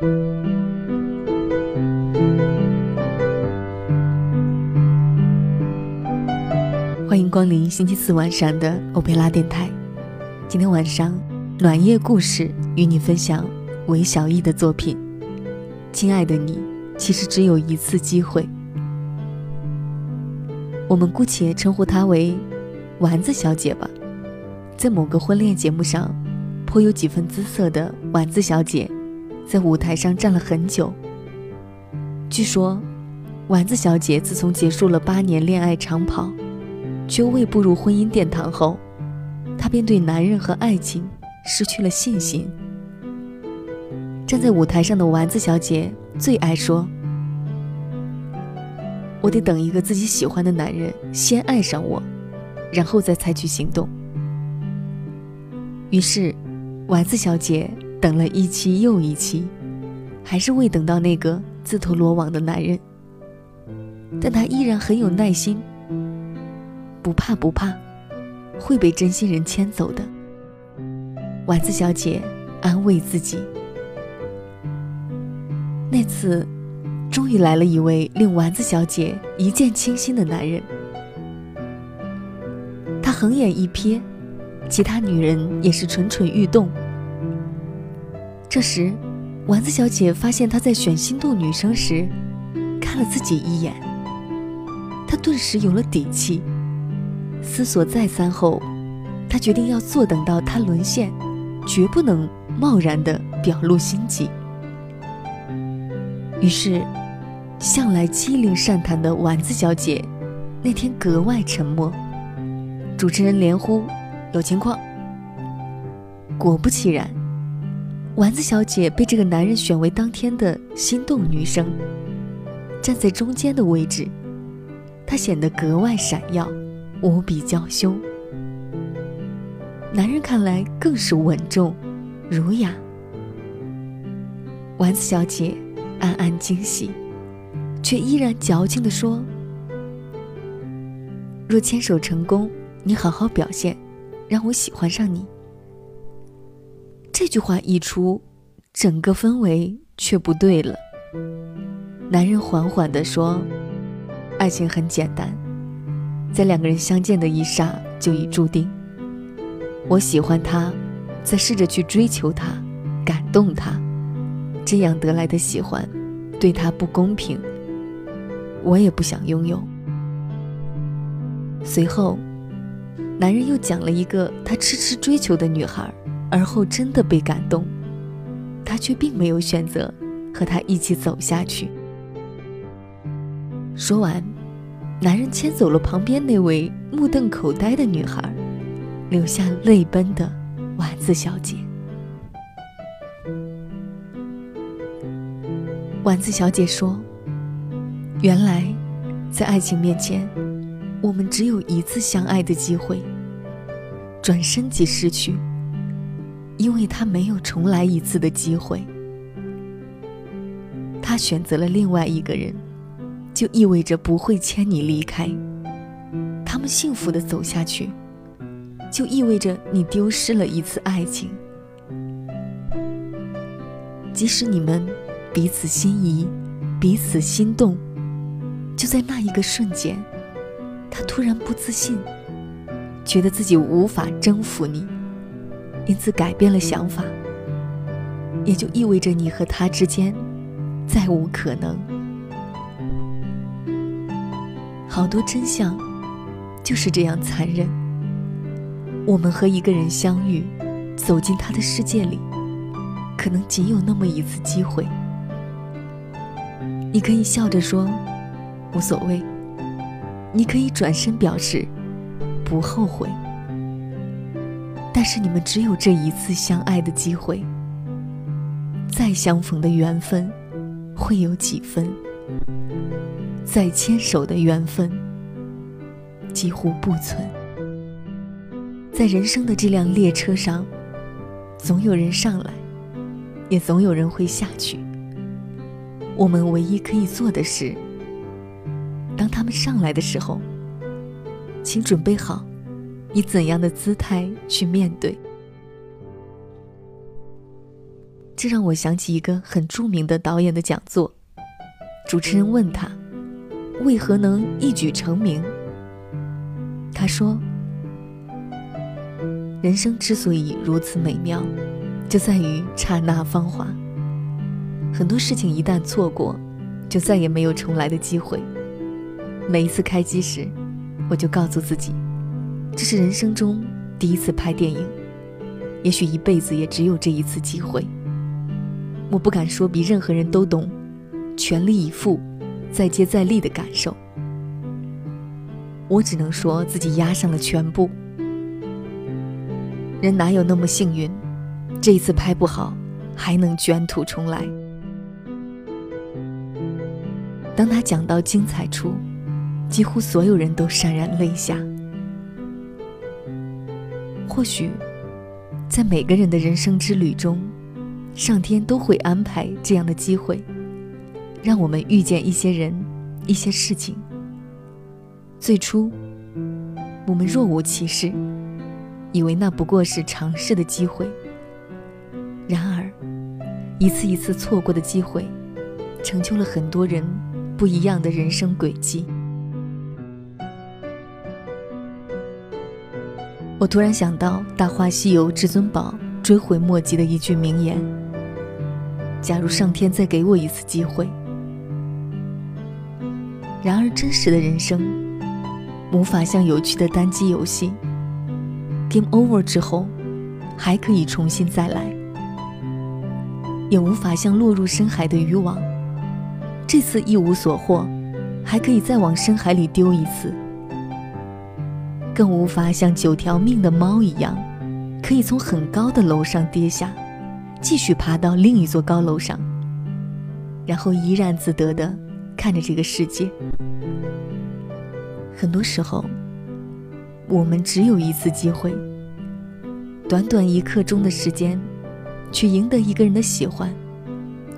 欢迎光临星期四晚上的欧贝拉电台。今天晚上暖夜故事与你分享韦小艺的作品《亲爱的你》，其实只有一次机会。我们姑且称呼她为丸子小姐吧。在某个婚恋节目上，颇有几分姿色的丸子小姐，在舞台上站了很久。据说，丸子小姐自从结束了八年恋爱长跑。却未步入婚姻殿堂后，她便对男人和爱情失去了信心。站在舞台上的丸子小姐最爱说：“我得等一个自己喜欢的男人先爱上我，然后再采取行动。”于是，丸子小姐等了一期又一期，还是未等到那个自投罗网的男人。但她依然很有耐心。不怕不怕，会被真心人牵走的。丸子小姐安慰自己。那次，终于来了一位令丸子小姐一见倾心的男人。他横眼一瞥，其他女人也是蠢蠢欲动。这时，丸子小姐发现他在选心动女生时，看了自己一眼。她顿时有了底气。思索再三后，他决定要坐等到他沦陷，绝不能贸然的表露心迹。于是，向来机灵善谈的丸子小姐，那天格外沉默。主持人连呼：“有情况。”果不其然，丸子小姐被这个男人选为当天的心动女生，站在中间的位置，她显得格外闪耀。无比娇羞，男人看来更是稳重、儒雅。丸子小姐暗暗惊喜，却依然矫情地说：“若牵手成功，你好好表现，让我喜欢上你。”这句话一出，整个氛围却不对了。男人缓缓地说：“爱情很简单。”在两个人相见的一刹，就已注定。我喜欢他，再试着去追求他，感动他，这样得来的喜欢，对他不公平。我也不想拥有。随后，男人又讲了一个他痴痴追求的女孩，而后真的被感动，他却并没有选择和他一起走下去。说完。男人牵走了旁边那位目瞪口呆的女孩，留下泪奔的丸子小姐。丸子小姐说：“原来，在爱情面前，我们只有一次相爱的机会，转身即失去，因为他没有重来一次的机会。他选择了另外一个人。”就意味着不会牵你离开，他们幸福的走下去，就意味着你丢失了一次爱情。即使你们彼此心仪，彼此心动，就在那一个瞬间，他突然不自信，觉得自己无法征服你，因此改变了想法，也就意味着你和他之间再无可能。好多真相就是这样残忍。我们和一个人相遇，走进他的世界里，可能仅有那么一次机会。你可以笑着说无所谓，你可以转身表示不后悔。但是你们只有这一次相爱的机会，再相逢的缘分会有几分？再牵手的缘分几乎不存。在人生的这辆列车上，总有人上来，也总有人会下去。我们唯一可以做的是，当他们上来的时候，请准备好以怎样的姿态去面对。这让我想起一个很著名的导演的讲座。主持人问他：“为何能一举成名？”他说：“人生之所以如此美妙，就在于刹那芳华。很多事情一旦错过，就再也没有重来的机会。每一次开机时，我就告诉自己，这是人生中第一次拍电影，也许一辈子也只有这一次机会。我不敢说比任何人都懂。”全力以赴，再接再厉的感受，我只能说自己压上了全部。人哪有那么幸运，这一次拍不好还能卷土重来？当他讲到精彩处，几乎所有人都潸然泪下。或许，在每个人的人生之旅中，上天都会安排这样的机会。让我们遇见一些人，一些事情。最初，我们若无其事，以为那不过是尝试的机会。然而，一次一次错过的机会，成就了很多人不一样的人生轨迹。我突然想到《大话西游》至尊宝追悔莫及的一句名言：“假如上天再给我一次机会。”然而，真实的人生无法像有趣的单机游戏，game over 之后还可以重新再来；也无法像落入深海的渔网，这次一无所获，还可以再往深海里丢一次；更无法像九条命的猫一样，可以从很高的楼上跌下，继续爬到另一座高楼上，然后怡然自得的。看着这个世界，很多时候，我们只有一次机会，短短一刻钟的时间，去赢得一个人的喜欢，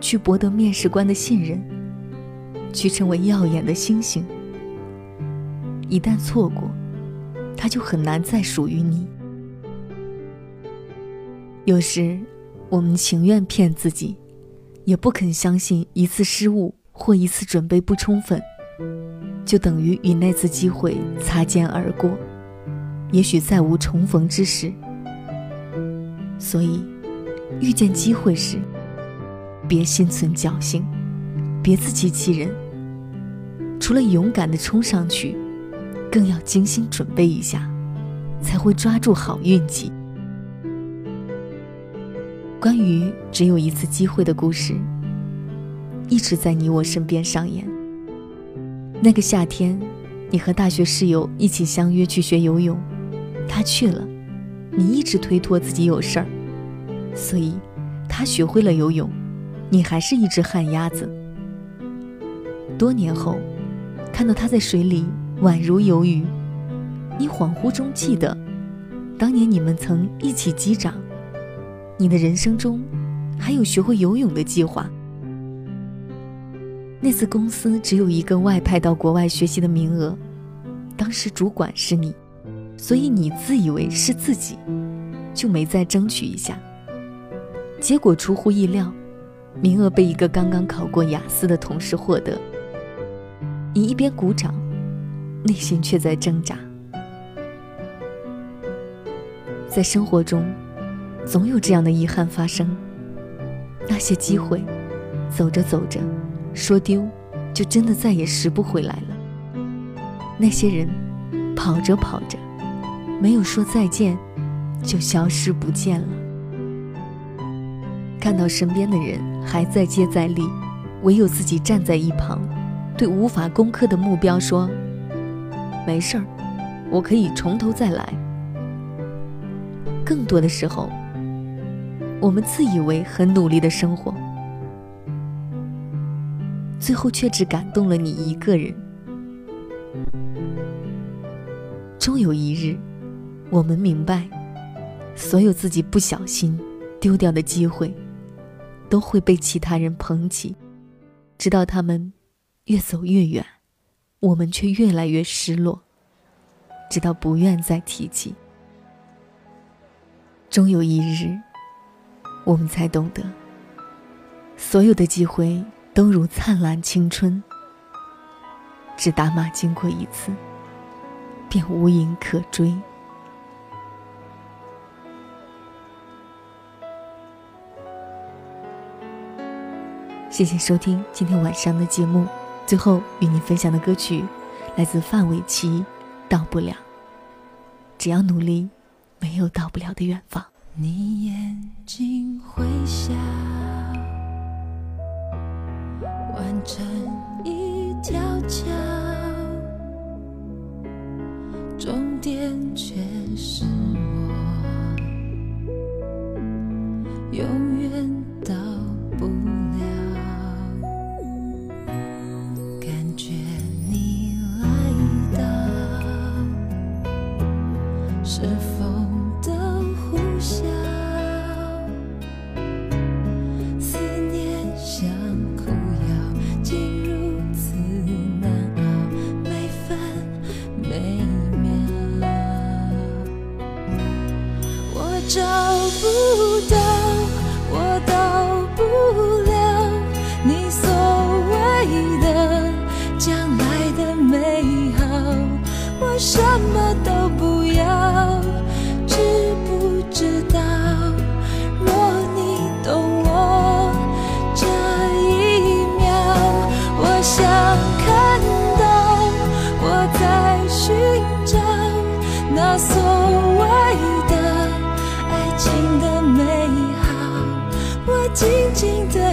去博得面试官的信任，去成为耀眼的星星。一旦错过，它就很难再属于你。有时，我们情愿骗自己，也不肯相信一次失误。或一次准备不充分，就等于与那次机会擦肩而过，也许再无重逢之时。所以，遇见机会时，别心存侥幸，别自欺欺人。除了勇敢的冲上去，更要精心准备一下，才会抓住好运气。关于只有一次机会的故事。一直在你我身边上演。那个夏天，你和大学室友一起相约去学游泳，他去了，你一直推脱自己有事儿，所以，他学会了游泳，你还是一只旱鸭子。多年后，看到他在水里宛如游鱼，你恍惚中记得，当年你们曾一起击掌，你的人生中，还有学会游泳的计划。那次公司只有一个外派到国外学习的名额，当时主管是你，所以你自以为是自己，就没再争取一下。结果出乎意料，名额被一个刚刚考过雅思的同事获得。你一边鼓掌，内心却在挣扎。在生活中，总有这样的遗憾发生。那些机会，走着走着。说丢，就真的再也拾不回来了。那些人，跑着跑着，没有说再见，就消失不见了。看到身边的人还在接再厉，唯有自己站在一旁，对无法攻克的目标说：“没事儿，我可以从头再来。”更多的时候，我们自以为很努力的生活。最后却只感动了你一个人。终有一日，我们明白，所有自己不小心丢掉的机会，都会被其他人捧起，直到他们越走越远，我们却越来越失落直到不愿再提起。终有一日我们才懂得所有的机会都如灿烂青春只打马经过一次便无影可追。谢谢收听今天晚上的节目。最后与你分享的歌曲来自范玮琪到不了。只要努力没有到不了的远方。你眼睛会笑完成一条桥终点却是我永远到静静的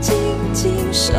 静静守